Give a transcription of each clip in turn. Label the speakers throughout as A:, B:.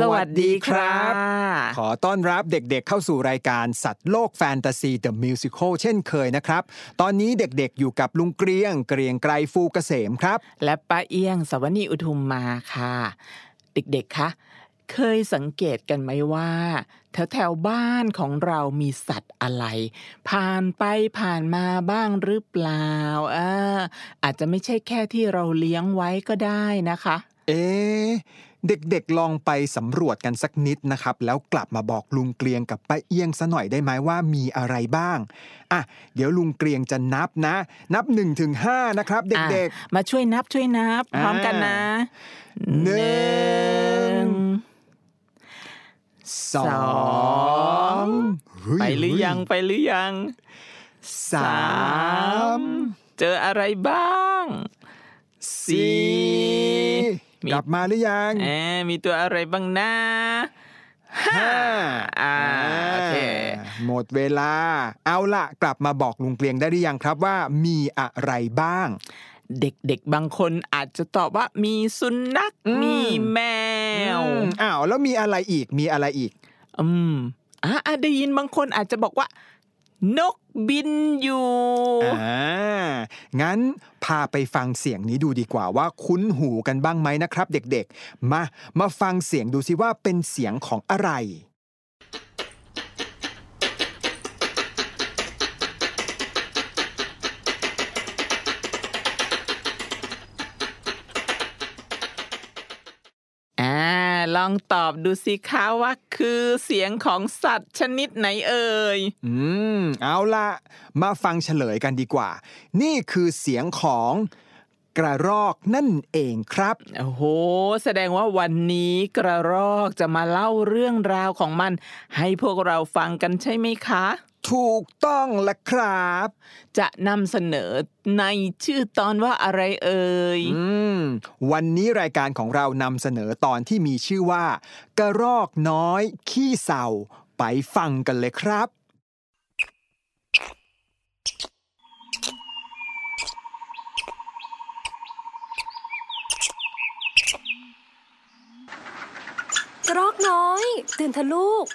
A: ส
B: วัส
A: ดีครับ ขอต้อนรับเด็กๆเข้าสู่รายการสัตว์โลกแฟนตาซี The Musical เช่นเคยนะครับ ตอนนี้เด็กๆอยู่กับลุงเกรียง เกรียงไกรฟูเกษมครับ
C: และป้าเอี้ยงสวนีอุทุมมาค่ะ เด็กๆคะเคยสังเกตกันไหมว่า แถวแถวๆบ้านของเรามีสัตว์อะไร ผ่านไปผ่านมาบ้างหรือเปล่าเอออาจจะไม่ใช่แค่ที่เราเลี้ยงไว้ก็ได้นะคะ
A: เอ๊ะ เด็กๆลองไปสำรวจกันสักนิดนะครับ แล้วกลับมาบอกลุงเกรียงกับป้าเอี้ยงซะหน่อยได้ไหมว่ามีอะไรบ้างอะเดี๋ยวลุงเกรียงจะนับนะ นับ1นถึงหนะครับ เด็ก
C: อะมาช่วยนับช่วยนับ
A: อ่า
C: พร้อมกันนะ
A: หนึ่งๆสองเฮ้
C: ไปหรือยังไปหรือยัง
A: สาม
C: เจออะไรบ้าง
A: สี่
C: มี
A: กลับมาหรือยัง
C: แอมมีตัวอะไรบ้างนะ
A: ห้า
C: อ่าโอเค
A: หมดเวลา เอาละกลับมาบอกลุงเกลียงได้หรือยังครับว่ามีอะไรบ้าง
C: เด็กๆบางคนอาจจะตอบว่ามีสุนัข
A: อืม
C: มีแมว
A: อืมอ้าวแล้วมีอะไรอีกมีอะไรอีก
C: อืมอะอะได้ยินบางคนอาจจะบอกว่า นกบินอยู่
A: อ่างั้น พาไปฟังเสียงนี้ดูดีกว่าว่าคุ้นหูกันบ้างไหมนะครับ เด็กๆ มามาฟังเสียงดูซิว่าเป็นเสียงของอะไร
C: ลองตอบดูสิคะว่าคือเสียงของสัตว์ชนิดไหนเอ่ย
A: อืม เอาละมาฟังเฉลยกันดีกว่า นี่คือเสียงของ กระรอกนั่นเองครับ
C: โอ้โห แสดงว่าวันนี้กระรอกจะมาเล่าเรื่องราวของมัน ให้พวกเราฟังกันใช่ไหมคะ
A: ถูกต้องละครับ
C: จะนำเสนอในชื่อตอนว่าอะไรเอ่ย
A: อืม วันนี้รายการของเรานำเสนอตอนที่มีชื่อว่า กระรอกน้อย ขี้เศร้าไปฟังกันเลยครับ
D: ก ระรอกน้อย ตื่นเถอะลูก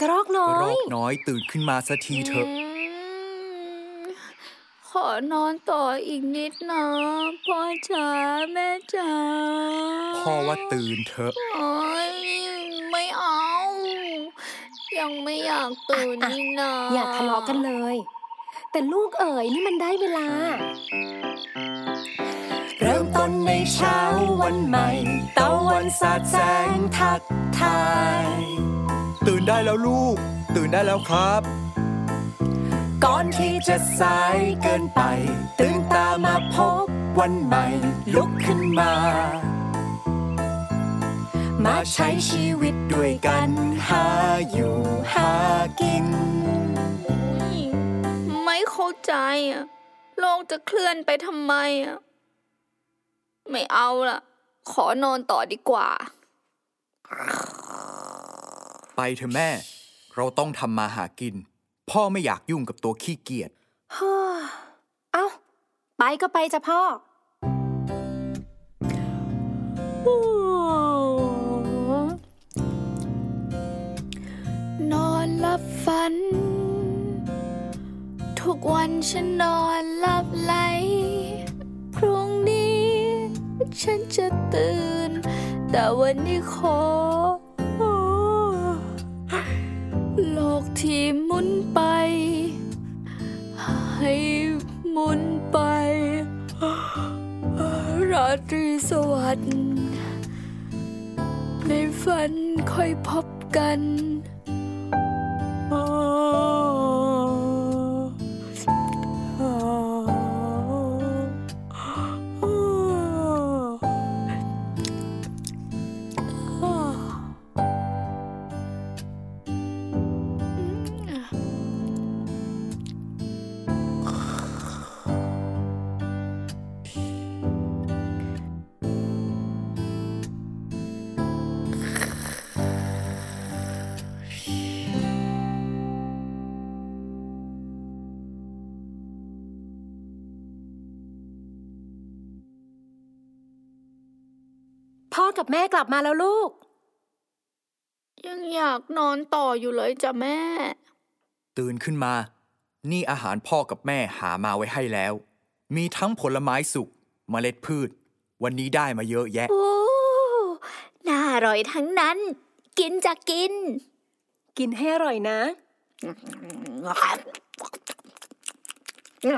D: กระรอกน้อก
E: ระร
D: ย
E: อกน้อยตื่นขึ้นมาสักทีเถอะ
F: อืมขอนอนต่ออีกนิดนะพ่อจ๋าแม่จ๋า
E: พ่อว่าตื่นเถอะ
F: โอ้ยไม่เอา ยังไม่อยากตื่น
G: อะ
F: นี่นะ
G: อย่าทะเลาะกันเลย แต่ลูกเอ๋ยนี่มันได้เวลา เริ่มต้นในเช้าวันใหม่ ตะวันสาดแสงทักทาย
E: ตื่นได้แล้วลูก ตื่นได้แล้วครับ
G: ก่อนที่จะสายเกินไป ตื่นตามาพบวันใหม่ ลุกขึ้นมา มาใช้ชีวิตด้วยกันหาอยู่หากิน
F: อุ๊ยไม่เข้าใจอะโลกจะเคลื่อนไปทำไมอะ ไม่เอาล่ะขอนอนต่อดีกว่า
E: ไปเถอะแม่ เราต้องทำมาหากิน พ่อไม่อยากยุ่งกับตัวขี้เกียจ
G: เฮ้อเอ้า ไปก็ไปจ้ะพ่อ
F: นอนหลับฝัน ทุกวันฉันนอนหลับไหลพรุ่งนี้ ฉันจะตื่น แต่วันนี้ขอ โลกที่หมุนไป ให้หมุนไป ราตรีสวัสดิ์ในฝันค่อยพบกัน
G: อ
D: กับแม่กลับมาแล้วลูก
F: ยังอยากนอนต่ออยู่เลยจ้ะแม่
E: ตื่นขึ้นมา นี่อาหารพ่อกับแม่หามาไว้ให้แล้ว มีทั้งผลไม้สุกเมล็ดพืช วันนี้ได้มาเยอะแยะ
F: โอ้น่าอร่อยทั้งนั้น กินจะกิน
D: กินให้อร่อยนะ
F: อิ่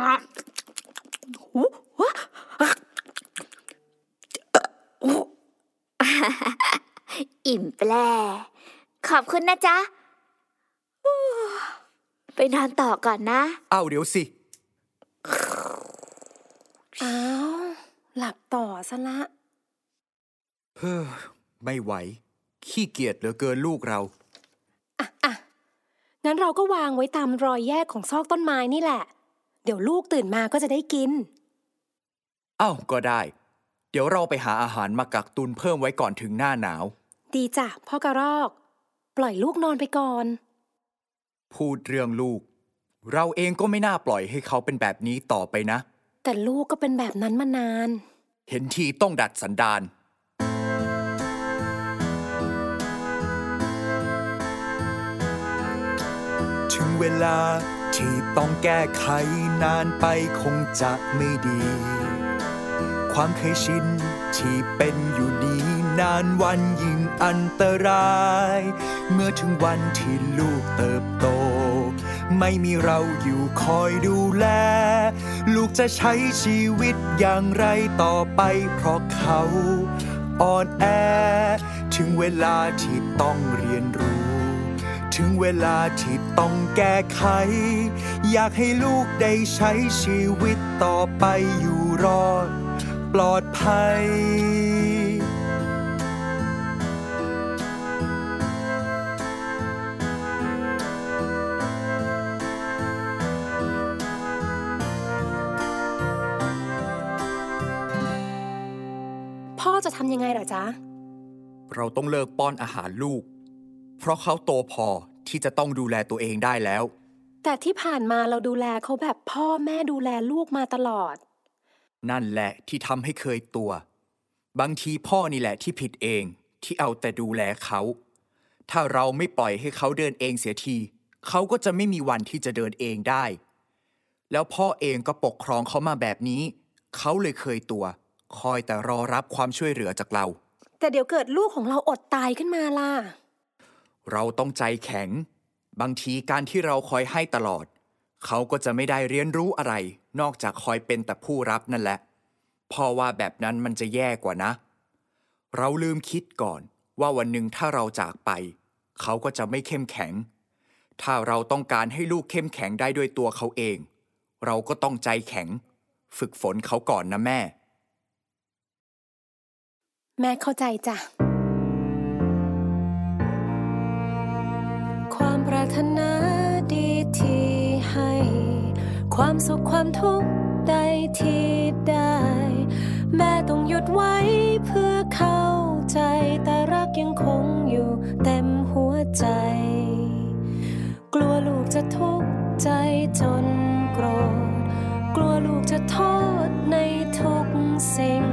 F: มแปลขอบคุณนะจ๊ะ ไปนอนต่อก่อนนะ
E: เอ้าเดี๋ยวสิ
D: อ้าว หลับต่อซะละ
E: เฮ้อ ไม่ไหว ขี้เกียจเหลือเกินลูกเรา
D: งั้นเราก็วางไว้ตามรอยแยกของซอกต้นไม้นี่แหละ เดี๋ยวลูกตื่นมาก็จะได้กิน
E: เอ้าก็ได้เดี๋ยวเราไปหาอาหารมากักตุนเพิ่มไว้ก่อนถึงหน้าหนาว
D: ดีจ้ะพ่อกระรอก ปล่อยลูกนอนไปก่อน
E: พูดเรื่องลูก เราเองก็ไม่น่าปล่อยให้เขาเป็นแบบนี้ต่อไปนะ
D: แต่ลูกก็เป็นแบบนั้นมานาน
E: เห็นทีต้องดัดสันดาน
G: ถึงเวลาที่ต้องแก้ไขนานไปคงจะไม่ดี ความเคยชิน ที่เป็นอยู่นี้นานวันยิ่งอันตราย เมื่อถึงวันที่ลูกเติบโต ไม่มีเราอยู่คอยดูแล ลูกจะใช้ชีวิตอย่างไรต่อไป เพราะเขาอ่อนแอ ถึงเวลาที่ต้องเรียนรู้ ถึงเวลาที่ต้องแก้ไข อยากให้ลูกได้ใช้ชีวิตต่อไปอยู่รอด ปลอดภัย
D: พ่อจะทำยังไงเหรอจ๊ะ
E: เราต้องเลิกป้อนอาหารลูก เพราะเขาโตพอที่จะต้องดูแลตัวเองได้แล้ว
D: แต่ที่ผ่านมาเราดูแลเขาแบบพ่อแม่ดูแลลูกมาตลอด
E: นั่นแหละที่ทำให้เคยตัว บางทีพ่อนี่แหละที่ผิดเองที่เอาแต่ดูแลเขา ถ้าเราไม่ปล่อยให้เขาเดินเองเสียที เขาก็จะไม่มีวันที่จะเดินเองได้ แล้วพ่อเองก็ปกครองเขามาแบบนี้ เขาเลยเคยตัว คอยแต่รอรับความช่วยเหลือจากเรา
D: แต่เดี๋ยวเกิดลูกของเราอดตายขึ้นมาล่ะ
E: เราต้องใจแข็ง บางทีการที่เราคอยให้ตลอด เขาก็จะไม่ได้เรียนรู้อะไร นอกจากคอยเป็นแต่ผู้รับนั่นแหละพ่อว่าแบบนั้นมันจะแย่กว่านะ เราลืมคิดก่อนว่าวันหนึ่งถ้าเราจากไป เขาก็จะไม่เข้มแข็ง ถ้าเราต้องการให้ลูกเข้มแข็งได้ด้วยตัวเขาเอง เราก็ต้องใจแข็ง ฝึกฝนเขาก่อนนะแม่
D: แม่เข้าใจจ้ะ ความปรารถนา ความสุขความทุกข์ใดที่ได้ แม่ต้องหยุดไว้เพื่อเข้าใจ แต่รักยังคงอยู่เต็มหัวใจ กลัวลูกจะทุกข์ใจจนโกรธ กลัวลูกจะโทษในทุกสิ่ง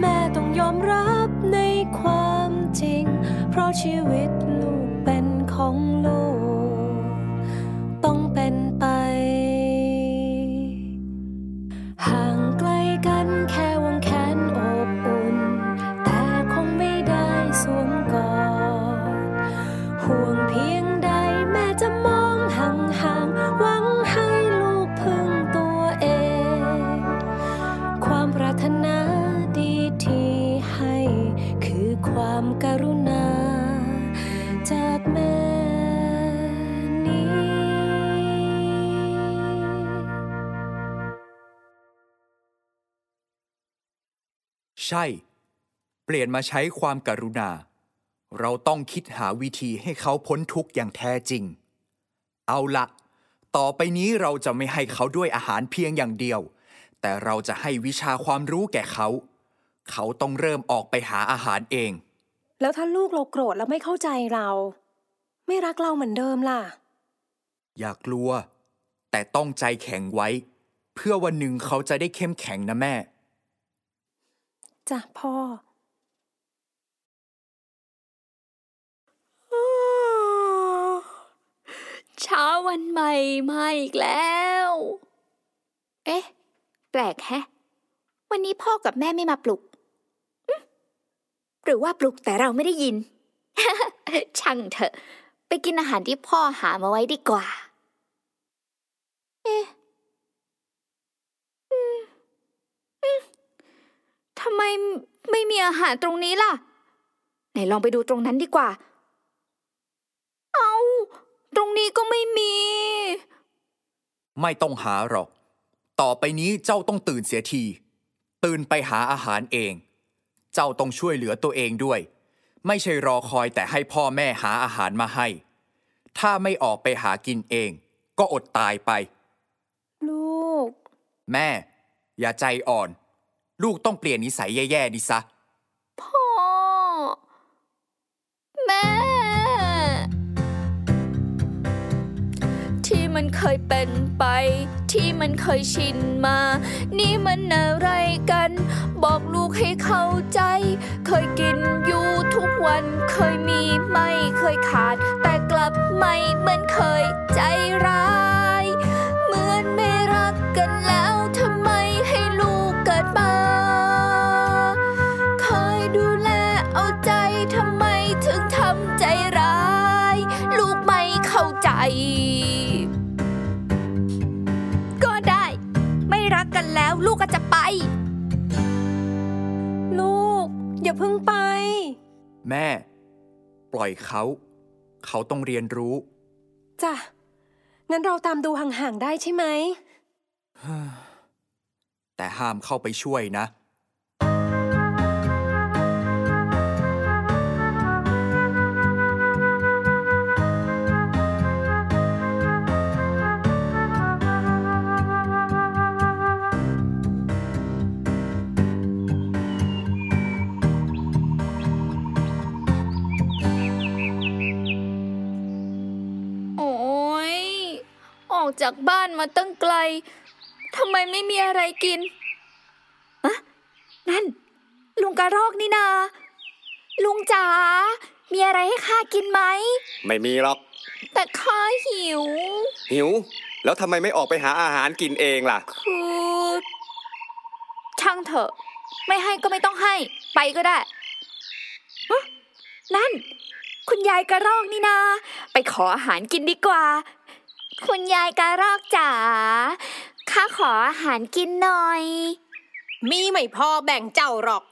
D: แม่ต้องยอมรับในความจริง เพราะชีวิตลูกเป็นของลูก
E: ช่ เปลี่ยนมาใช้ความกรุณา เราต้องคิดหาวิธีให้เขาพ้นทุกข์อย่างแท้จริง เอาละต่อไปนี้เราจะไม่ให้เขาด้วยอาหารเพียงอย่างเดียว แต่เราจะให้วิชาความรู้แก่เขา เขาต้องเริ่มออกไปหาอาหารเอง
D: แล้วถ้าลูกเราโกรธแล้วไม่เข้าใจเรา ไม่รักเราเหมือนเดิมล่ะ
E: อย่ากลัว แต่ต้องใจแข็งไว้ เพื่อวันหนึ่งเขาจะได้เข้มแข็งนะแม่
D: จ้ะพ่อเช้า
F: วันใหม่มาอีกแล้ว เอ๊ะ แปลกแฮะ วันนี้พ่อกับแม่ไม่มาปลุก หรือว่าปลุกแต่เราไม่ได้ยิน ช่างเถอะ ไปกินอาหารที่พ่อหามาไว้ดีกว่า เอ๊ะ ทำไมไม่มีอาหารตรงนี้ล่ะ ไหนลองไปดูตรงนั้นดีกว่า เอาตรงนี้ก็ไม่มี
E: ไม่ต้องหาหรอก ต่อไปนี้เจ้าต้องตื่นเสียที ตื่นไปหาอาหารเอง เจ้าต้องช่วยเหลือตัวเองด้วย ไม่ใช่รอคอยแต่ให้พ่อแม่หาอาหารมาให้ ถ้าไม่ออกไปหากินเอง ก็อดตายไป
D: ลูก
E: แม่ อย่าใจอ่อน ลูกต้องเปลี่ยนนิสัยแย่ๆดิซะ
F: พ่อ แม่ ที่มันเคยเป็นไป ที่มันเคยชินมา นี่มันอะไรกัน บอกลูกให้เข้าใจ เคยกินอยู่ทุกวันเคยมีไม่เคยขาด แต่กลับไม่เหมือนเคยใจร้าย เหมือนไม่รักกันแล้ว ล้วลูกก็จะไป
D: ลูก อย่าเพิ่งไป
E: แม่ ปล่อยเขา เขาต้องเรียนรู้
D: จ้ะ งั้นเราตามดูห่าง ๆ ได้ใช่ไหม
E: แต่ห้ามเข้าไปช่วยนะ
F: จากบ้านมาตั้งไกลทำไมไม่มีอะไรกินอะนั่น ลุงกระรอกนี่นา ลุงจ๋า มีอะไรให้ข้ากินไหม
H: ไม่มีหรอก
F: แต่ข้าหิว
H: หิว แล้วทำไมไม่ออกไปหาอาหารกินเองล่ะ
F: คือ ช่างเถอะ ไม่ให้ก็ไม่ต้องให้ ไปก็ได้ฮะนั่น คุณยายกระรอกนี่นา ไปขออาหารกินดีกว่า คุณยายกระรอกจ๋าข้าขออาหารกินหน่อย
D: มีไม่พอแบ่งเจ้าหรอก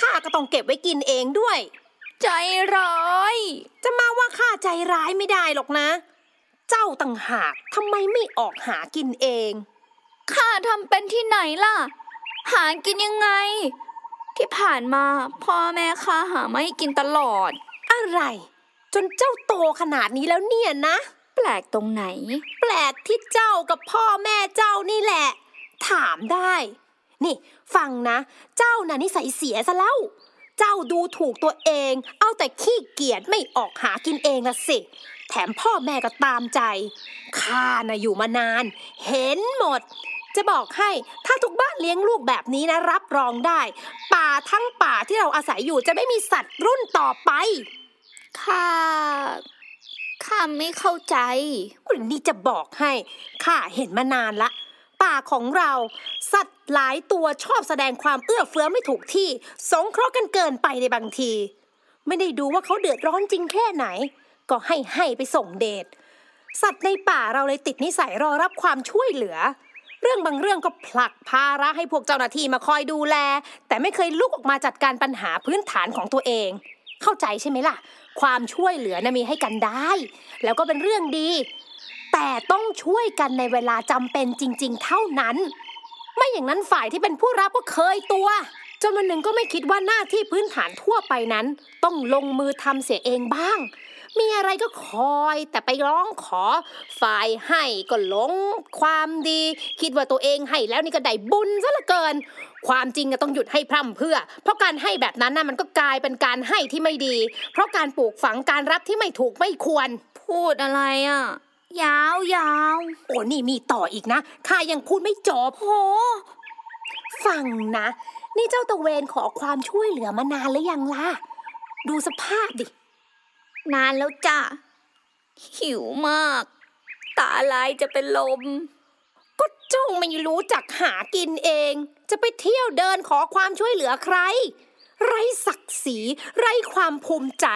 D: ข้าก็ต้องเก็บไว้กินเองด้วย
F: ใจร้อย
D: จะมาว่าข้าใจร้ายไม่ได้หรอกนะ เจ้าต่างหากทำไมไม่ออกหากินเอง
F: ข้าทำเป็นที่ไหนล่ะ หากินยังไง ที่ผ่านมาพ่อแม่ข้าหาไม่กินตลอด
D: อะไร จนเจ้าโตขนาดนี้แล้วเนี่ยนะ
F: แปลกตรงไหน
D: แปลกที่เจ้ากับพ่อแม่เจ้านี่แหละ ถามได้ นี่ ฟังนะ เจ้าน่ะนิสัยเสียซะแล้ว เจ้าดูถูกตัวเอง เอาแต่ขี้เกียจไม่ออกหากินเองละสิ แถมพ่อแม่ก็ตามใจข้าน่ะอยู่มานาน เห็นหมด จะบอกให้ถ้าทุกบ้านเลี้ยงลูกแบบนี้นะรับรองได้ ป่าทั้งป่าที่เราอาศัยอยู่จะไม่มีสัตว์รุ่นต่อไป
F: ข้า ข้าไม่เข้าใจ
D: วันนี้จะบอกให้ข้าเห็นมานานละ ป่าของเรา สัตว์หลายตัวชอบแสดงความเอื้อเฟื้อไม่ถูกที่ สงเคราะห์กันเกินไปในบางที ไม่ได้ดูว่าเขาเดือดร้อนจริงแค่ไหน ก็ให้ให้ไปส่งเดชสัตว์ในป่าเราเลยติดนิสัยรอรับความช่วยเหลือ เรื่องบางเรื่องก็ผลักภาระให้พวกเจ้าหน้าที่มาคอยดูแล แต่ไม่เคยลุกออกมาจัดการปัญหาพื้นฐานของตัวเอง เข้าใจใช่ไหมล่ะ ความช่วยเหลือนะมีให้กันได้ แล้วก็เป็นเรื่องดี แต่ต้องช่วยกันในเวลาจำเป็นจริง ๆ เท่านั้น ไม่อย่างนั้นฝ่ายที่เป็นผู้รับก็เคยตัวจนวันหนึ่งก็ไม่คิดว่าหน้าที่พื้นฐานทั่วไปนั้น ต้องลงมือทำเสียเองบ้าง มีอะไรก็คอยแต่ไปร้องขอ ฝ่ายให้ก็หลงความดี คิดว่าตัวเองให้แล้วนี่ก็ได้บุญซะเหลือเกิน ความจริงก็ต้องหยุดให้พร่ำเพรื่อ เพราะการให้แบบนั้นน่ะมันก็กลายเป็นการให้ที่ไม่ดี เพราะการปลูกฝังการรับที่ไม่ถูกไม่ควร
F: พูดอะไรอะ ยาวยาว
D: โอ้นี่มีต่ออีกนะข้ายังพูดไม่จบโหฟังนะ นี่เจ้าตะเวนขอความช่วยเหลือมานานหรือยังล่ะ ดูสภาพดิ
F: นานแล้วจ้ะหิวมาก ตาลายจะเป็นลม
D: ก็จ้องไม่รู้จักหากินเอง จะไปเที่ยวเดินขอความช่วยเหลือใคร ไร้ศักดิ์ศรีไร้ความภูมิใจ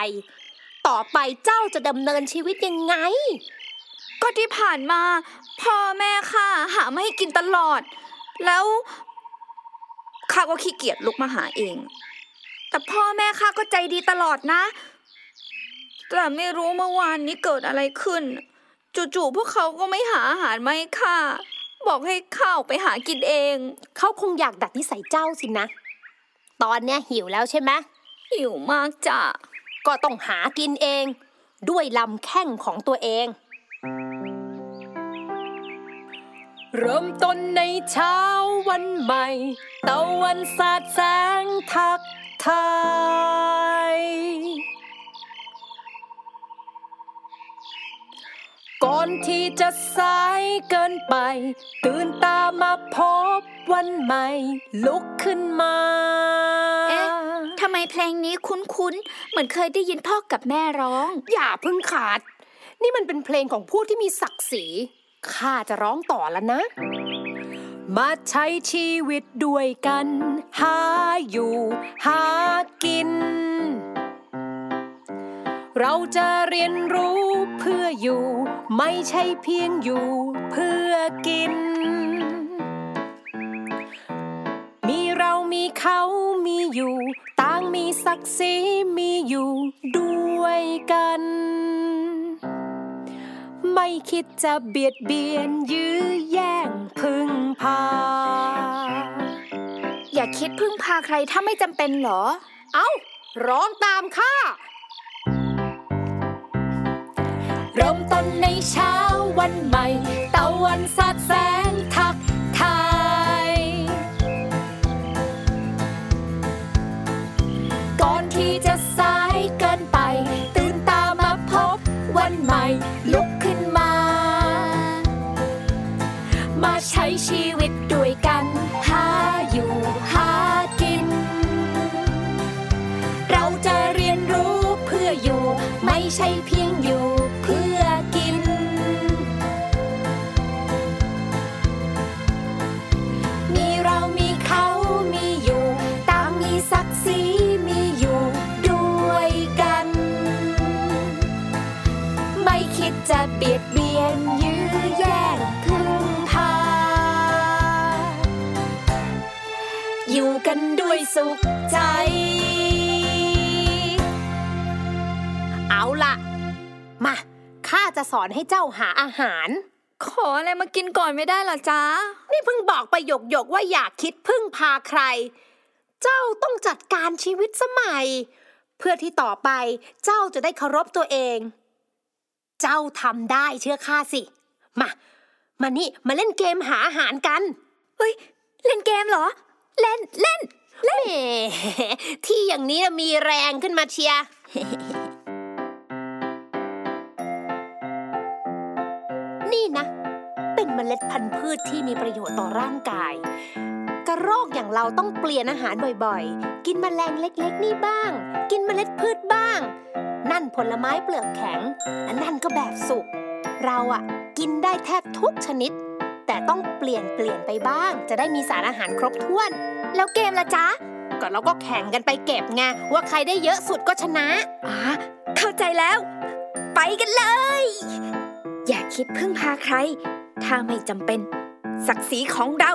D: ต่อไปเจ้าจะดำเนินชีวิตยังไง
F: ก็ที่ผ่านมา พ่อแม่ข้าหาไมาให้กินตลอด แล้วข้าก็ขี้เกียจลุกมาหาเอง แต่พ่อแม่ข้าก็ใจดีตลอดนะ แต่ไม่รู้เมื่อวานนี้เกิดอะไรขึ้น จู่ๆพวกเขาก็ไม่หาอาหารมาให้ข้า บอกให้ข้าออกไปหากินเอง
D: เขาคงอยากดัดนิสัยเจ้าสินะ ตอนเนี้ยหิวแล้วใช่ไหม
F: หิวมากจ้ะ
D: ก็ต้องหากินเอง ด้วยลำแข้งของตัวเอง เริ่มต้นในเช้าวันใหม่ ตะวันสาดแสงทักทาย ก่อนที่จะสายเกินไป ตื่นตามาพบวันใหม่ ลุกขึ้นมา
F: เอ๊ะทำไมเพลงนี้คุ้นๆ เหมือนเคยได้ยินพ่อกับแม่ร้อง
D: อย่าเพิ่งขาด นี่มันเป็นเพลงของผู้ที่มีศักดิ์ศรีข้าจะร้องต่อแล้วนะ มาใช้ชีวิตด้วยกัน หาอยู่ หากิน เราจะเรียนรู้เพื่ออยู่ ไม่ใช่เพียงอยู่เพื่อกิน มีเรามีเขามีอยู่ ต่างมีศักดิ์ศรีมีอยู่ด้วยกัน ไม่คิดจะเบียดเบียนยื้อแย่งพึ่งพา
F: อย่าคิดพึ่งพาใครถ้าไม่จำเป็นเหรอ
D: เอ้า ร้องตามข้า เริ่มต้นในเช้าวันใหม่ ตะวันสาดแสงทักทาย ก่อนที่จะสายเกินไป ตื่นตามาพบวันใหม่ ลุกขึ้นมา มาใช้ชีวิต สอนให้เจ้าหาอาหาร
F: ขออะไรมากินก่อนไม่ได้เหรอจ๊ะ
D: นี่เพิ่งบอกไปหยกหยกๆว่าอยากคิดพึ่งพาใคร เจ้าต้องจัดการชีวิตสมัย เพื่อที่ต่อไปเจ้าจะได้เคารพตัวเอง เจ้าทำได้เชื่อข้าสิ มา มานี่มาเล่นเกมหาอาหารกัน
F: เฮ้ย เล่นเกมเหรอ เล่นเล่น
D: แหมที่อย่างนี้มีแรงขึ้นมาเชียร์ ล็ดพันธุ์พืชที่มีประโยชน์ต่อร่างกาย กระรอกอย่างเราต้องเปลี่ยนอาหารบ่อยๆ กินแมลงเล็กๆ นี่บ้าง กินเมล็ดพืชบ้าง นั่นผลไม้เปลือกแข็งและนั่นก็แบบสุก เราอะกินได้แทบทุกชนิด แต่ต้องเปลี่ยนเปลี่ยนไปบ้าง จะได้มีสารอาหารครบถ้วน
F: แล้วเกมละจ๊ะ
D: ก็เราก็แข่งกันไปเก็บไงว่าใครได้เยอะสุดก็ชนะ
F: อ่าเข้าใจแล้ว ไปกันเลย อย่าคิดพึ่งพาใคร ถ้าไม่จำเป็น ศักดิ์ศรีของเรา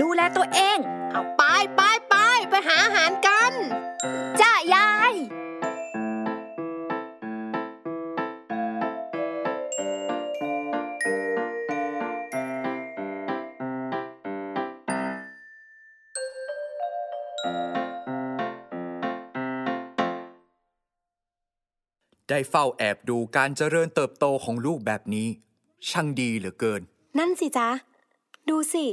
F: ดูแลตัวเอง
D: เอาไปไปไปไปหาอาหารกัน
F: จ้ายาย
E: ได้เฝ้าแอบดูการเจริญเติบโตของลูกแบบนี้ ช่างดีเหลือเกิน
D: นั่นสิจ๊ะ ดูสิ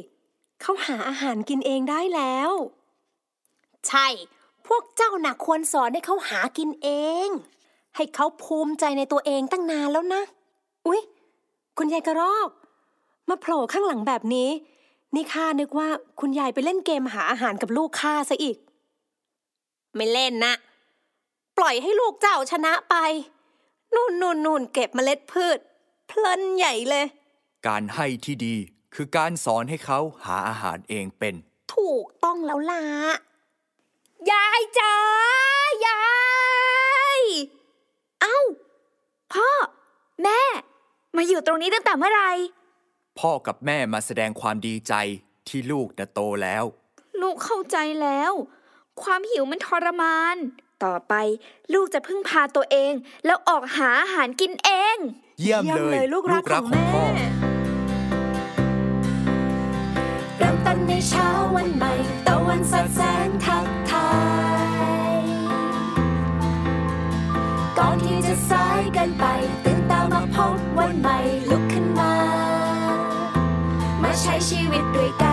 D: เขาหาอาหารกินเองได้แล้ว ใช่ พวกเจ้าน่ะควรสอนให้เขาหากินเอง ให้เขาภูมิใจในตัวเองตั้งนานแล้วนะ อุ๊ย คุณยายกระรอก มาโผล่ข้างหลังแบบนี้ นี่ข้านึกว่าคุณยายไปเล่นเกมหาอาหารกับลูกข้าซะอีก ไม่เล่นนะ ปล่อยให้ลูกเจ้าชนะไป นู่นนู่นนู่นเก็บเมล็ดพืช เพลินใหญ่เลย
E: การให้ที่ดีคือการสอนให้เขาหาอาหารเองเป็น
B: ถูกต้องแล้วล่ะ
F: ยายจ๋ายาย เอ้า พ่อ แม่ มาอยู่ตรงนี้ตั้งแต่เมื่อไหร่
E: พ่อกับแม่มาแสดงความดีใจที่ลูกน่ะโตแล้ว
F: ลูกเข้าใจแล้ว ความหิวมันทรมาน ต่อไปลูกจะพึ่งพาตัวเอง แล้วออกหาอาหารกินเอง
E: เยี่ยม
D: เยี่ยม
E: เลย
D: เลย ลูกรักของแม่
E: พ่อ
D: เช้าวันใหม่ตะวันสดแสงทักทายก่อนที่จะสายเกันไป ตื่นตามาพบวันใหม่ลุกขึ้นมา มาใช้ชีวิตด้วยกัน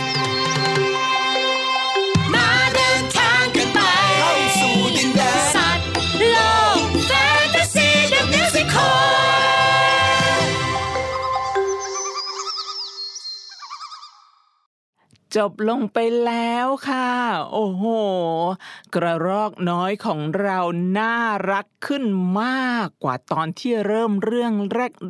C: จบลงไปแล้วค่ะ โอ้โห กระรอกน้อยของเราน่ารักขึ้นมากกว่าตอนที่เริ่มเรื่อง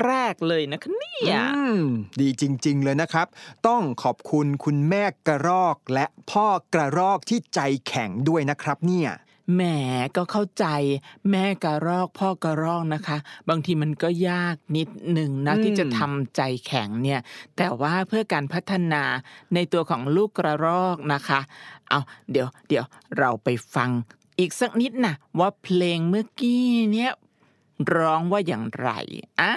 C: แรก ๆ เลยนะคะเนี่ย
A: อืมดีจริง ๆ เลยนะครับ ต้องขอบคุณคุณแม่กระรอกและพ่อกระรอกที่ใจแข็งด้วยนะครับเนี่ย
C: แหมก็เข้าใจ แม่กระรอกพ่อกระรอกนะคะ บางทีมันก็ยากนิดหนึ่งนะ
A: อืม
C: ที่จะทำใจแข็งเนี่ย แต่ว่าเพื่อการพัฒนาในตัวของลูกกระรอกนะคะ เอาเดี๋ยวเดี๋ยวเราไปฟังอีกสักนิดนะว่าเพลงเมื่อกี้เนี่ยร้องว่าอย่างไรอ่า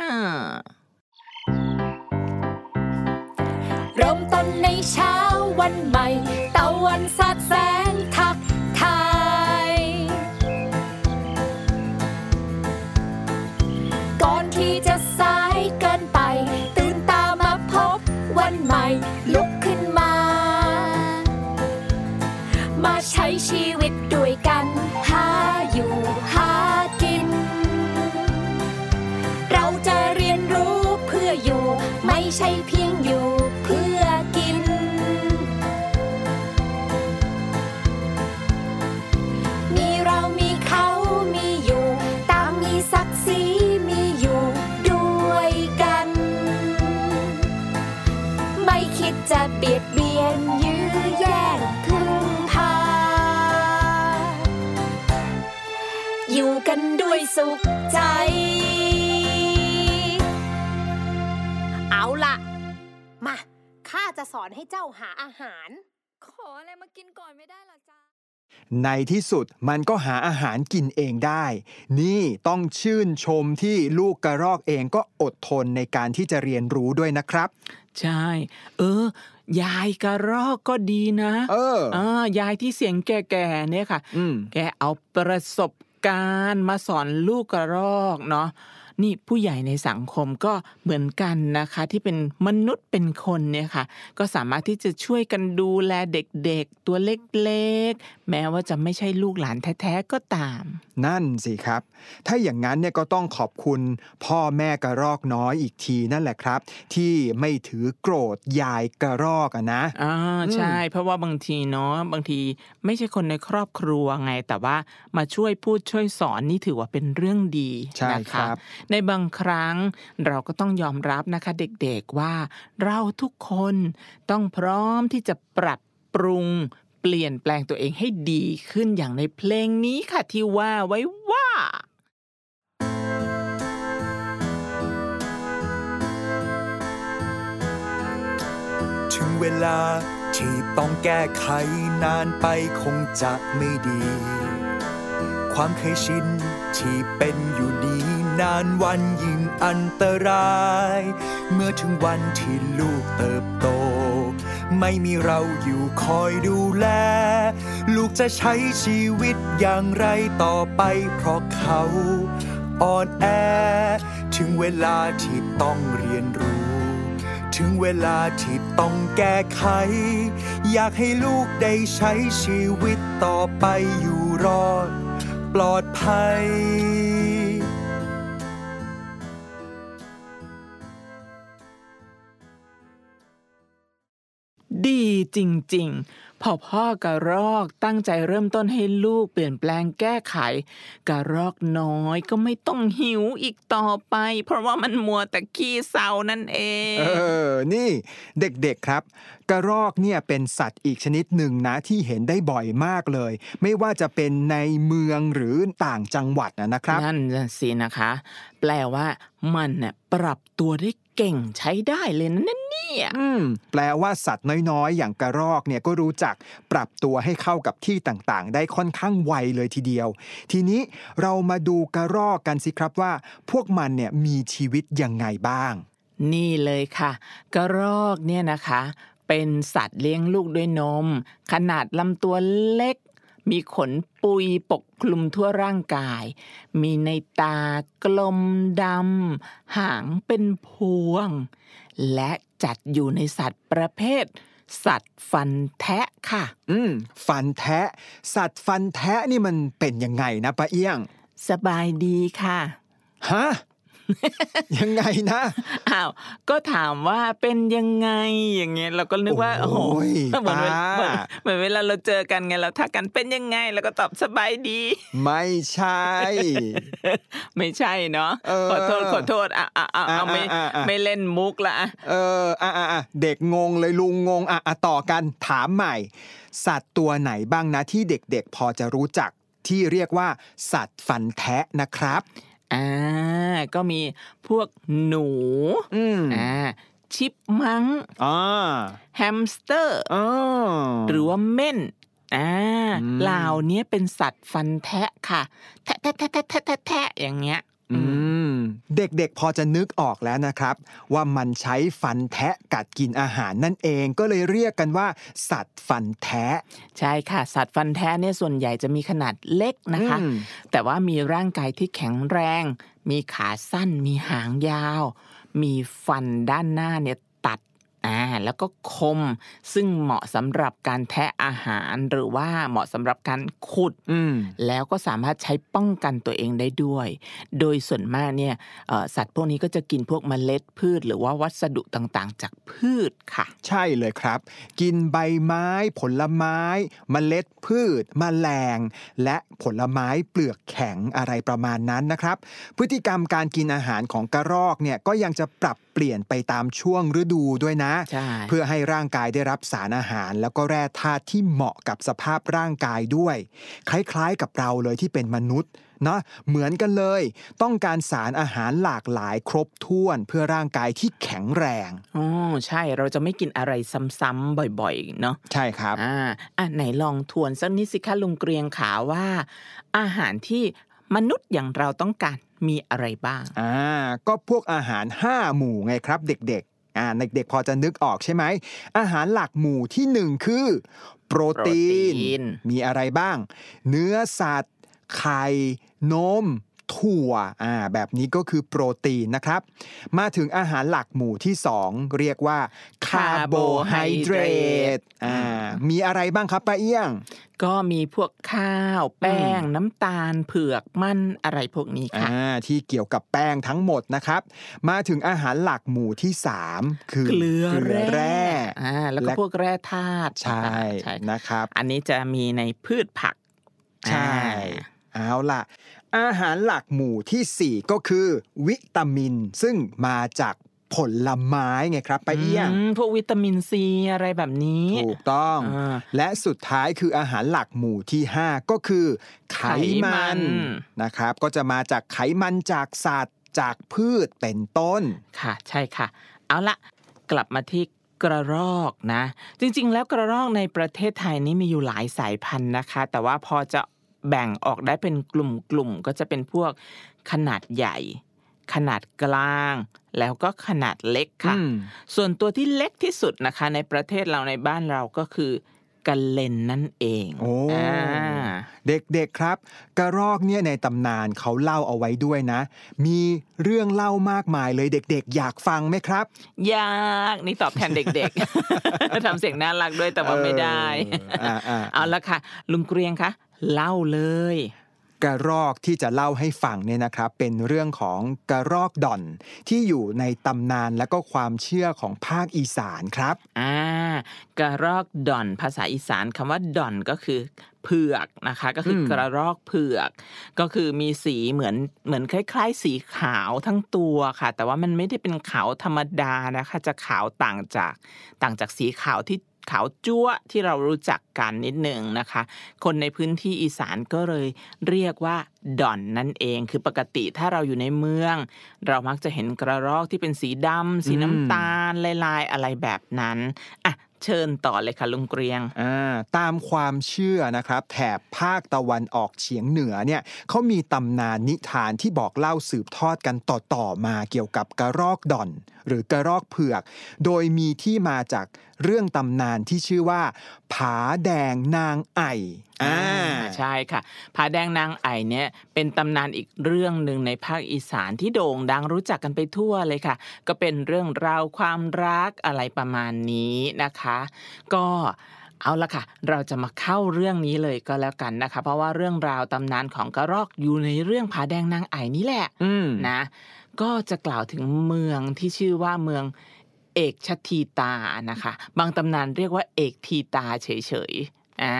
D: เริ่มต้นในเช้าวันใหม่ ตะวันสาดแสงทักทายก่ ใช้ชีวิตด้วยกันหาอยู่หากิน เราจะเรียนรู้เพื่ออยู่ไม่ใช่เพียง
B: ให้เจ้าหาอาหาร
F: ขออะไรมากินก่อนไม่ได้เหรอจ๊ะ
A: ในที่สุดมันก็หาอาหารกินเองได้ นี่ต้องชื่นชมที่ลูกกระรอกเองก็อดทนในการที่จะเรียนรู้ด้วยนะครับ
C: ใช่ เออ ยายกระรอกก็ดีนะ
A: เออ
C: อ่ายายที่เสียงแก่ๆเนี่ยค่ะ
A: อืม
C: แกเอาประสบการณ์มาสอนลูกกระรอกเนาะ นี่ผู้ใหญ่ในสังคมก็เหมือนกันนะคะ ที่เป็นมนุษย์เป็นคนเนี่ยค่ะ ก็สามารถที่จะช่วยกันดูแลเด็กๆ ตัวเล็กๆ แม้ว่าจะไม่ใช่ลูกหลานแท้ๆก็ตาม
A: นั่นสิครับ ถ้าอย่างนั้นเนี่ยก็ต้องขอบคุณพ่อแม่กระรอกน้อยอีกทีนั่นแหละครับ ที่ไม่ถือโกรธยายกระรอกอะนะ
C: อ่า
A: อืม
C: ใช่ เพราะว่าบางทีเนาะบางทีไม่ใช่คนในครอบครัวไงแต่ว่ามาช่วยพูดช่วยสอนนี่ถือว่าเป็นเรื่องดี
A: ใช่
C: นะ
A: ครั
C: คะ
A: บ
C: ในบางครั้งเราก็ต้องยอมรับนะคะเด็กๆว่า เราทุกคนต้องพร้อมที่จะปรับปรุงเปลี่ยนแปลงตัวเองให้ดีขึ้นอย่างในเพลงนี้ค่ะที่ว่าไว้ว่า
G: ถึงเวลาที่ต้องแก้ไขนานไปคงจะไม่ดี ความเคยชินที่เป็นอยู่นี้ นานวันยิ่งอันตราย เมื่อถึงวันที่ลูกเติบโต ไม่มีเราอยู่คอยดูแล ลูกจะใช้ชีวิตอย่างไรต่อไป เพราะเขาอ่อนแอ ถึงเวลาที่ต้องเรียนรู้ ถึงเวลาที่ต้องแก้ไข อยากให้ลูกได้ใช้ชีวิตต่อไปอยู่รอด ปลอดภัย
C: จริง ๆ พอพ่อกระรอกตั้งใจเริ่มต้นให้ลูกเปลี่ยนแปลงแก้ไข กระรอกน้อยก็ไม่ต้องหิวอีกต่อไป เพราะว่ามันมัวแต่ขี้เศร้านั่นเอง
A: เออ นี่เด็กๆครับ กระรอกเนี่ยเป็นสัตว์อีกชนิดหนึ่งนะที่เห็นได้บ่อยมากเลย ไม่ว่าจะเป็นในเมืองหรือต่างจังหวัดนะนะครับ
C: นั่นน่ะสินะคะ แปลว่ามันเนี่ยปรับตัวได้เก่งใช้ได้เลยนะเนี่ย
A: อืมแปลว่าสัตว์น้อยๆ อย่างกระรอกเนี่ยก็รู้จักปรับตัวให้เข้ากับที่ต่างๆ ได้ค่อนข้างไวเลยทีเดียว ทีนี้เรามาดูกระรอกกันสิครับว่า พวกมันเนี่ยมีชีวิตยังไงบ้าง
C: นี่เลยค่ะ กระรอกเนี่ยนะคะ เป็นสัตว์เลี้ยงลูกด้วยนม ขนาดลำตัวเล็กมีขนปุยปกคลุมทั่วร่างกาย มีในตากลมดำ หางเป็นพวง และจัดอยู่ในสัตว์ประเภท สัตว์ฟันแทะค่ะ
A: อืม ฟันแทะ สัตว์ฟันแทะนี่มันเป็นยังไงนะป้าเอี้ยง
C: สบายดีค่ะ
A: ฮะ ยังไงนะ
C: อ้าวก็ถามว่าเป็นยังไงอย่างเงี้ยเราก็นึกว่า โอ้โห
A: โอ้ย
C: เหมือนเวลา
A: ป้า
C: เหมือนเหมือนเวลาเราเจอกันไงเราทักกันเป็นยังไงแล้วก็ตอบสบายดี
A: ไม่ใช่
C: ไม่ใช่เนาะ
A: เออ
C: ขอโทษขอโทษอะอะอะเอาไม่
A: อะอะอะ
C: ไม่เล่นมุกละอะ
A: เอออะอะอะเด็กงงเลยลุงงงอะอะต่อกันถามใหม่ สัตว์ตัวไหนบ้างนะที่เด็กๆ พอจะรู้จักที่เรียกว่า สัตว์ฟันแทะนะครับ
C: อ่าก็มีพวกหนู
A: อืม
C: อ่าชิปมังก์
A: อ่า
C: แฮมสเตอร์
A: อ๋อ
C: หรือว่าเม่นอ่า
A: อืม
C: เหล่านี้เป็นสัตว์ฟันแทะค่ะ แทะแทะแทะแทะแทะแทะแทะอย่างเงี้ย
A: อืม เด็กๆพอจะนึกออกแล้วนะครับ ว่ามันใช้ฟันแทะกัดกินอาหารนั่นเองก็เลยเรียกกันว่า สัตว์ฟันแทะ
C: ใช่ค่ะ สัตว์ฟันแท้เนี่ยส่วนใหญ่จะมีขนาดเล็กนะคะ
A: อืม
C: แต่ว่ามีร่างกายที่แข็งแรง มีขาสั้น มีหางยาว มีฟันด้านหน้าเนี่ยตัด อ่าแล้วก็คมซึ่งเหมาะสำหรับการแทะอาหารหรือว่าเหมาะสำหรับการขุด
A: อืม
C: แล้วก็สามารถใช้ป้องกันตัวเองได้ด้วย โดยส่วนมากเนี่ยเอ่อสัตว์พวกนี้ก็จะกินพวกเมล็ดพืช หรือว่าวัสดุต่างๆ จากพืชค่ะ
A: ใช่เลยครับ กินใบไม้ผลไม้ เมล็ดพืชแมลง และผลไม้เปลือกแข็งอะไรประมาณนั้นนะครับ พฤติกรรมการกินอาหารของกระรอกเนี่ยก็ยังจะปรับ เปลี่ยนไปตามช่วงฤดูด้วยนะ
C: ใช่
A: เพื่อให้ร่างกายได้รับสารอาหาร แล้วก็แร่ธาตุที่เหมาะกับสภาพร่างกายด้วย คล้ายๆกับเราเลยที่เป็นมนุษย์เนาะเหมือนกันเลย ต้องการสารอาหารหลากหลายครบถ้วนเพื่อร่างกายที่แข็งแรง
C: อ๋อใช่เราจะไม่กินอะไรซ้ำๆบ่อยๆเนาะ
A: ใช่ครับ
C: อ่าอะไหนลองทวนสักนิดสิคะลุงเกรียงขาว่า อาหารที่ มนุษย์อย่างเราต้องการมีอะไรบ้าง
A: อ่า ก็พวกอาหาร 5 หมู่ไงครับ เด็กๆ อ่า เด็กๆ พอจะนึกออกใช่ไหม อาหารหลักหมู่ที่ 1 คือ โปรตีน
C: โปรตีน
A: มีอะไรบ้าง เนื้อสัตว์ ไข่ นม ถั่ว อ่า แบบนี้ก็คือโปรตีนนะครับ มาถึงอาหารหลักหมู่ที่ 2 เรียกว่า คาร์โบไฮเดรตอ่ามีอะไรบ้างครับป้าเอี้ยง
C: ก็มีพวกข้าว แป้ง น้ำตาลเผือกมันอะไรพวกนี้ค่ะ
A: อ่าที่เกี่ยวกับแป้งทั้งหมดนะครับ มาถึงอาหารหลักหมู่ที่ 3 คือ
C: เกลือ
A: แร่
C: อ่าแล้วก็พวกแร่ธาตุ
A: ใช่
C: ใช่
A: นะครับ
C: อันนี้จะมีในพืชผัก
A: ใช่
C: อ่า
A: เอาล่ะอาหารหลักหมู่ทีสี่ 4 ก็คือ วิตามิน ซึ่งมาจาก ผลไม้ไงครับป้าเอี้ยง
C: มพวกวิตามินซีอะไรแบบนี้
A: ถูกต้อง
C: อ่า
A: และสุดท้ายคืออาหารหลักหมู่ที่ 5 ก็คือ ไข
C: ไขมั
A: มัน
C: น
A: นะครับ ก็จะมาจากไขมันจากสัตว์จากพืชเป็นต้น
C: ค่ะ ใช่ค่ะ เอาละกลับมาที่กระรอกนะ จริง ๆ แล้วกระรอกในประเทศไทยนี่มีอยู่หลายสายพันธุ์นะคะ แต่ว่าพอจะแบ่งออกได้เป็นกลุ่มๆก็จะเป็นพวกขนาดใหญ่ ขนาดกลาง แล้วก็ขนาดเล็กค่ะ
A: อืม
C: ส่วนตัวที่เล็กที่สุดนะคะ ในประเทศเราในบ้านเราก็คือกระเลนนั่นเอง
A: โอ้
C: อ่า
A: เด็กๆครับ กระรอกเนี่ยในตำนานเขาเล่าเอาไว้ด้วยนะ มีเรื่องเล่ามากมายเลยเด็กๆ อยากฟังไหมครับ
C: ยากนี่ตอบแทนเด็กๆทำเสียงน่ารักด้วยแต่ว่าไม่ได้
A: เอออ่าๆ
C: เอาละค่ะ ลุงเกรียงคะเล่าเลย
A: กระรอกที่จะเล่าให้ฟังเนี่ยนะครับ เป็นเรื่องของกระรอกด่อนที่อยู่ในตำนานและก็ความเชื่อของภาคอีสานครับ
C: อ่ากระรอกด่อนภาษาอีสานคำว่าด่อนก็คือเผือกนะคะก็คืออ
A: ม
C: กระรอกเผือก ก็คือมีสีเหมือนเหมือนคล้าย ๆ สีขาวทั้งตัวค่ะ แต่ว่ามันไม่ได้เป็นขาวธรรมดานะคะ จะขาวต่างจากต่างจากสีขาวที่ ขาวจั๊วที่เรารู้จักกันนิดหนึ่งนะคะ คนในพื้นที่อีสานก็เลยเรียกว่าด่อนนั่นเอง คือปกติถ้าเราอยู่ในเมือง เรามักจะเห็นกระรอกที่เป็นสีดำสีน้ำตาลลายๆ อะไรแบบนั้นอะเชิญต่อเลยค่ะลุงเกรียง
A: อ่าตามความเชื่อนะครับ แถบภาคตะวันออกเฉียงเหนือเนี่ยเขามีตำนานนิทานที่บอกเล่าสืบทอดกันต่อๆมาเกี่ยวกับกระรอกด่อน หรือกระรอกเผือก โดยมีที่มาจากเรื่องตำนานที่ชื่อว่า ผาแดงนางไอ่อ่า
C: ใช่ค่ะ ผาแดงนางไอเนี่ยเป็นตำนานอีกเรื่องหนึ่งในภาคอีสานที่โด่งดังรู้จักกันไปทั่วเลยค่ะ ก็เป็นเรื่องราวความรักอะไรประมาณนี้นะคะ ก็เอาละค่ะ เราจะมาเข้าเรื่องนี้เลยก็แล้วกันนะคะ เพราะว่าเรื่องราวตำนานของกระรอกอยู่ในเรื่องผาแดงนางไอนี่แหละ
A: อืม
C: นะ ก็จะกล่าวถึงเมืองที่ชื่อว่าเมืองเอกชทีตานะคะ บางตำนานเรียกว่าเอกทีตาเฉยๆอ่า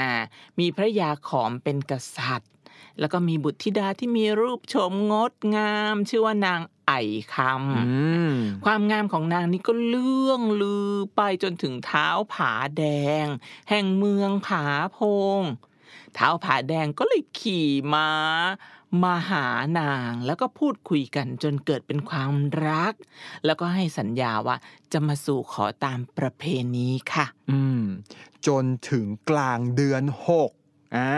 C: มีพระยาขอมเป็นกษัตริย์ แล้วก็มีบุตรธิดาที่มีรูปโฉมงดงาม ชื่อว่านางไอ่ค
A: อืำม
C: ความงามของนางนี้ก็เลื่องลือไปจนถึงเท้าผาแดง แห่งเมืองผาโพง เท้าผาแดงก็เลยขี่ม้า มาหานางแล้วก็พูดคุยกันจนเกิดเป็นความรัก แล้วก็ให้สัญญาว่าจะมาสู่ขอตามประเพณีค่ะ
A: อืม จนถึงกลางเดือนหก อ่า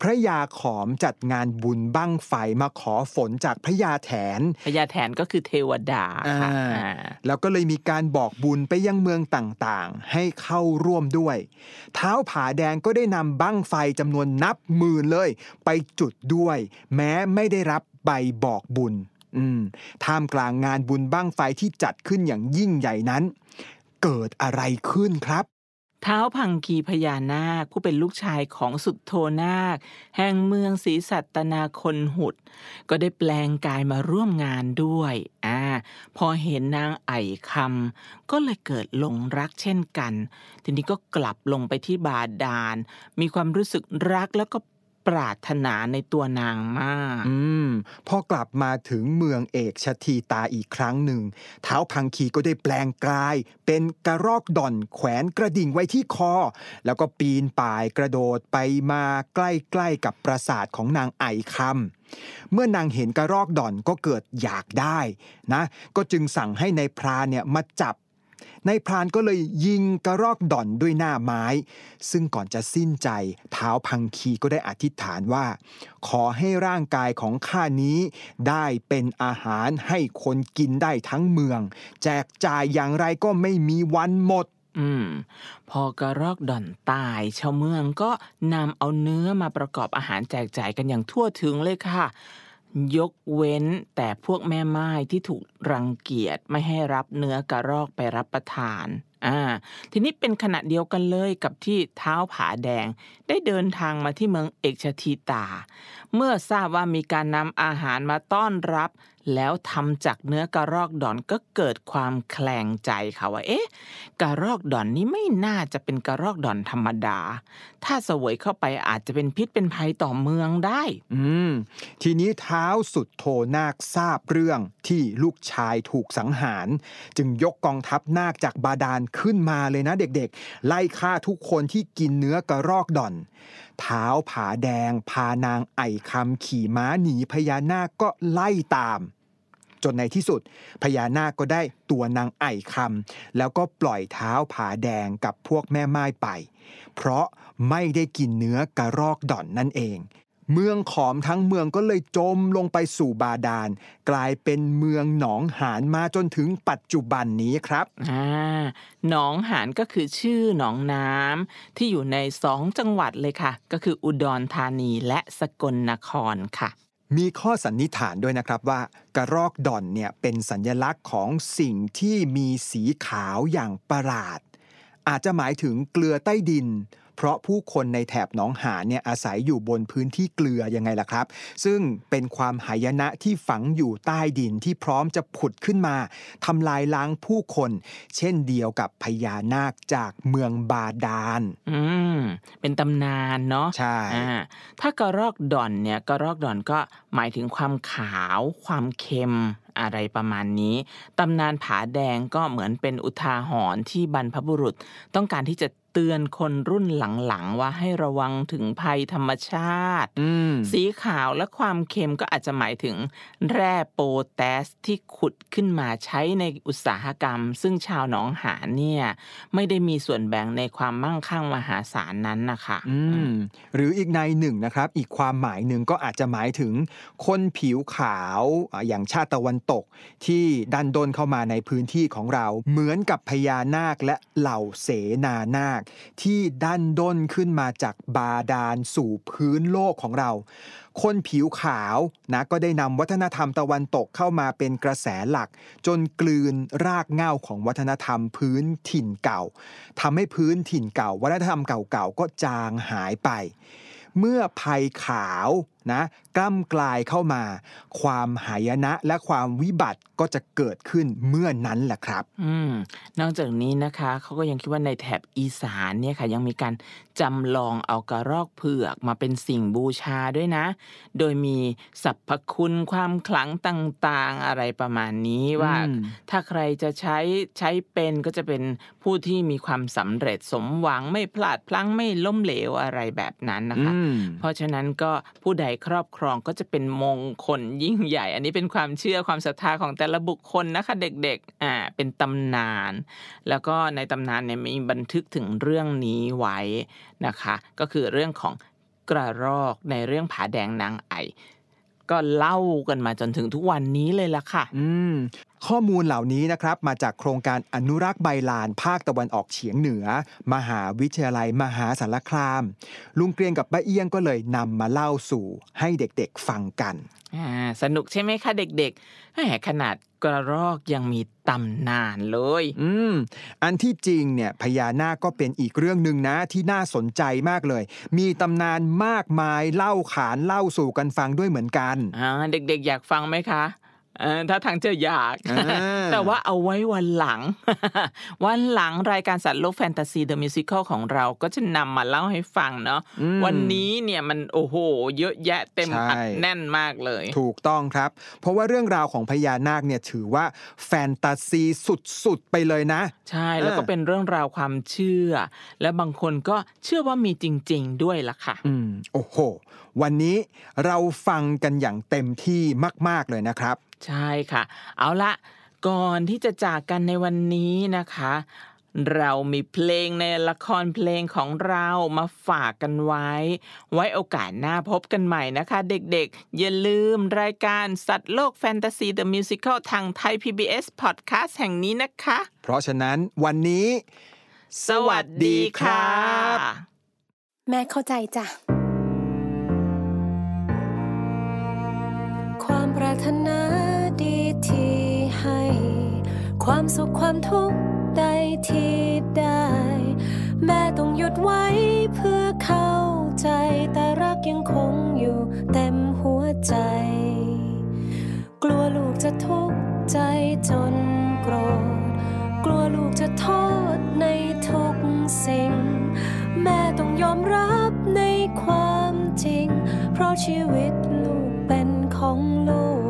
A: พระยาขอมจัดงานบุญบั้งไฟมาขอฝนจากพระยาแถน
C: พญาแถนก็คือเทวดาค่ะ
A: อ่า
C: อ่า
A: แล้วก็เลยมีการบอกบุญไปยังเมืองต่างๆ ให้เข้าร่วมด้วย เท้าผาแดงก็ได้นำบั้งไฟจำนวนนับหมื่นเลย ไปจุดด้วย แม้ไม่ได้รับใบบอกบุญอืมท่ามกลางงานบุญบั้งไฟที่จัดขึ้นอย่างยิ่งใหญ่นั้น เกิดอะไรขึ้นครับ
C: เท้าพังคีพญานาคผู้เป็นลูกชายของสุดโทนาค แห่งเมืองศรีสัตนาคนหุด ก็ได้แปลงกายมาร่วมงานด้วยอ่าพอเห็นนางไอ่คำก็เลยเกิดหลงรักเช่นกัน ทีนี้ก็กลับลงไปที่บาดาล มีความรู้สึกรักแล้วก็ ปรารถนาในตัวนางมาก
A: อืมพอกลับมาถึงเมืองเอกชทีตาอีกครั้งหนึ่งเท้าพังคีก็ได้แปลงกลาย เป็นกระรอกด่อนแขวนกระดิ่งไว้ที่คอ แล้วก็ปีนป่ายกระโดดไปมาใกล้ๆกับปราสาทของนางไอคำเมื่อนางเห็นกระรอกด่อนก็เกิดอยากได้นะ ก็จึงสั่งให้ในายพรานเนี่ยมาจับ นายพรานก็เลยยิงกระรอกด่อนด้วยหน้าไม้ ซึ่งก่อนจะสิ้นใจเท้าพังคีก็ได้อธิษฐานว่า ขอให้ร่างกายของข้านี้ ได้เป็นอาหารให้คนกินได้ทั้งเมือง แจกจ่ายอย่างไรก็ไม่มีวันหมด
C: อืม พอกระรอกด่อนตายชาวเมืองก็นำเอาเนื้อมาประกอบอาหารแจกจ่ายกันอย่างทั่วถึงเลยค่ะ ยกเว้นแต่พวกแม่ไม้ที่ถูกรังเกียจไม่ให้รับเนื้อกระรอกไปรับประทาน อ่าทีนี้เป็นขณะเดียวกันเลยกับที่เท้าผาแดง ได้เดินทางมาที่เมืองเอกชทีตา เมื่อทราบว่ามีการนำอาหารมาต้อนรับ แล้วทำจากเนื้อกระรอกดอนก็เกิดความแคลงใจค่ะว่าเอ๊ะกระรอกดอนนี้ไม่น่าจะเป็นกระรอกดอนธรรมดา ถ้าเสวยเข้าไปอาจจะเป็นพิษเป็นภัยต่อเมืองได้
A: อืมทีนี้เท้าสุดโทนาคทราบเรื่องที่ลูกชายถูกสังหาร จึงยกกองทัพนาคจากบาดาลขึ้นมาเลยนะเด็กๆ ไล่ฆ่าทุกคนที่กินเนื้อกระรอกด่อนเท้าผาแดง พานางไอคำขี่ม้าหนีพญานาคก็ไล่ตาม จนในที่สุด พญานาคก็ได้ตัวนางไอคำแล้วก็ปล่อยเท้าผาแดงกับพวกแม่ไม้ไป เพราะไม่ได้กินเนื้อกระรอกด่อนนั่นเอง เมืองขอมทั้งเมืองก็เลยจมลงไปสู่บาดาล กลายเป็นเมืองหนองหานมาจนถึงปัจจุบันนี้ครับ
C: อ่าหนองหานก็คือชื่อหนองน้ำที่อยู่ในสองจังหวัดเลยค่ะ ก็คืออุดรธานีและสกลนครค่ะ
A: มีข้อสันนิษฐานด้วยนะครับว่ากระรอกดอนเนี่ยเป็นสัญลักษณ์ของสิ่งที่มีสีขาวอย่างประหลาด อาจจะหมายถึงเกลือใต้ดิน เพราะผู้คนในแถบหนองหานเนี่ยอาศัยอยู่บนพื้นที่เกลือยังไงล่ะครับ ซึ่งเป็นความหายนะที่ฝังอยู่ใต้ดินที่พร้อมจะผุดขึ้นมาทำลายล้างผู้คน เช่นเดียวกับพญานาคจากเมืองบาดาล
C: อืมเป็นตำนานเนาะ
A: ใช่
C: อ่าถ้ากระรอกดอนเนี่ยกระรอกดอนก็หมายถึงความขาว ความเค็มอะไรประมาณนี้ ตำนานผาแดงก็เหมือนเป็นอุทาหรณ์ที่บรรพบุรุษ ต้องการที่จะ เตือนคนรุ่นหลังๆว่าให้ระวังถึงภัยธรรมชาติ
A: อืม
C: สีขาวและความเค็มก็อาจจะหมายถึง แร่โปแทสที่ขุดขึ้นมาใช้ในอุตสาหกรรม ซึ่งชาวหนองหานเนี่ย ไม่ได้มีส่วนแบ่งในความมั่งคั่งมหาศาลนั้นนะคะ
A: อืมหรืออีกในหนึ่งนะครับ อีกความหมายหนึ่งก็อาจจะหมายถึง คนผิวขาวอ่าอย่างชาติตะวันตกที่ดันด้นเข้ามาในพื้นที่ของเราเหมือนกับพญานาคและเหล่าเสนานาคที่ดันด้นขึ้นมาจากบาดาลสู่พื้นโลกของเรา คนผิวขาวนะก็ได้นำวัฒนธรรมตะวันตกเข้ามาเป็นกระแสหลัก จนกลืนรากเหง้าของวัฒนธรรมพื้นถิ่นเก่าทำให้พื้นถิ่นเก่า วัฒนธรรมเก่าๆก็จางหายไป เมื่อภัยขาวนะกล้ำกลายเข้ามา ความหายนะและความวิบัติก็จะเกิดขึ้นเมื่อนั้นแหละครับ
C: อืมนอกจากนี้นะคะเขาก็ยังคิดว่าในแถบอีสานเนี่ยค่ะ ยังมีการจำลองเอากระรอกเผือกมาเป็นสิ่งบูชาด้วยนะ โดยมีสรรพคุณความขลังต่างๆ อะไรประมาณนี้ว่า
A: อืม
C: ถ้าใครจะใช้ใช้เป็นก็จะเป็นผู้ที่มีความสำเร็จสมหวังไม่พลาดพลั้งไม่ล้มเหลวอะไรแบบนั้นนะคะ
A: อืม
C: เพราะฉะนั้นก็ผู้ใดครอบครองก็จะเป็นมงคลยิ่งใหญ่ อันนี้เป็นความเชื่อความศรัทธาของแต่ละบุคคลนะคะเด็กๆอ่าเป็นตำนาน แล้วก็ในตำนานเนี่ยมีบันทึกถึงเรื่องนี้ไว้นะคะ ก็คือเรื่องของกระรอกในเรื่องผาแดงนางไอ ก็เล่ากันมาจนถึงทุกวันนี้เลยละค่ะ
A: อืมข้อมูลเหล่านี้นะครับมาจากโครงการอนุรักษ์ใบลานภาคตะวันออกเฉียงเหนือ มหาวิทยาลัยมหาสารคาม ลุงเกรียงกับป้าเอี้ยงก็เลยนำมาเล่าสู่ให้เด็กๆฟังกัน
C: อ่าสนุกใช่ไหมคะเด็กๆแหม ขนาดกระรอกยังมีตำนานเลย
A: อืม อันที่จริงเนี่ยพญานาคก็เป็นอีกเรื่องหนึ่งนะที่น่าสนใจมากเลย มีตำนานมากมายเล่าขานเล่าสู่กันฟังด้วยเหมือนกัน
C: อ่าเด็กๆ อยากฟังไหมคะเออ ถ้าทางจะอยาก
A: อ่า
C: แต่ว่าเอาไว้วันหลัง วันหลังรายการสัตว์โลกแฟนตาซีเดอะมิวสิคลของเราก็จะนำมาเล่าให้ฟังเนาะ
A: อืม
C: วันนี้เนี่ยมันโอ้โห เยอะแยะเต็ม
A: ใช่
C: อัดแน่นมากเลย
A: ถูกต้องครับ เพราะว่าเรื่องราวของพญานาคเนี่ยถือว่าแฟนตาซีสุดๆไปเลยนะ
C: ใช่แล้วก็
A: เออ
C: เป็นเรื่องราวความเชื่อ และบางคนก็เชื่อว่ามีจริง ๆ ด้วยล่ะค่ะ
A: อืมโอ้โห วันนี้เราฟังกันอย่างเต็มที่มาก ๆเลยนะครับ
C: ใช่ค่ะ เอาละก่อนที่จะจากกันในวันนี้นะคะ เรามีเพลงในละครเพลงของเรามาฝากกันไว้ ไว้โอกาสหน้าพบกันใหม่นะคะ เด็กๆ อย่าลืมรายการสัตว์โลกแฟนตาซีเดอะมิวสิคลทางไทย PBS Podcast แห่งนี้นะคะ
A: เพราะฉะนั้นวันนี้
C: สวัสดีค่ะ
B: แม่เข้าใจจ้ะ
D: ความปรารถนาดีที่ให้ ความสุขความทุกข์ใดที่ได้ แม่ต้องหยุดไว้เพื่อเข้าใจ แต่รักยังคงอยู่เต็มหัวใจ กลัวลูกจะทุกข์ใจจนโกรธ กลัวลูกจะโทษในทุกสิ่ง แม่ต้องยอมรับในความจริง เพราะชีวิตลูกเป็นของลูก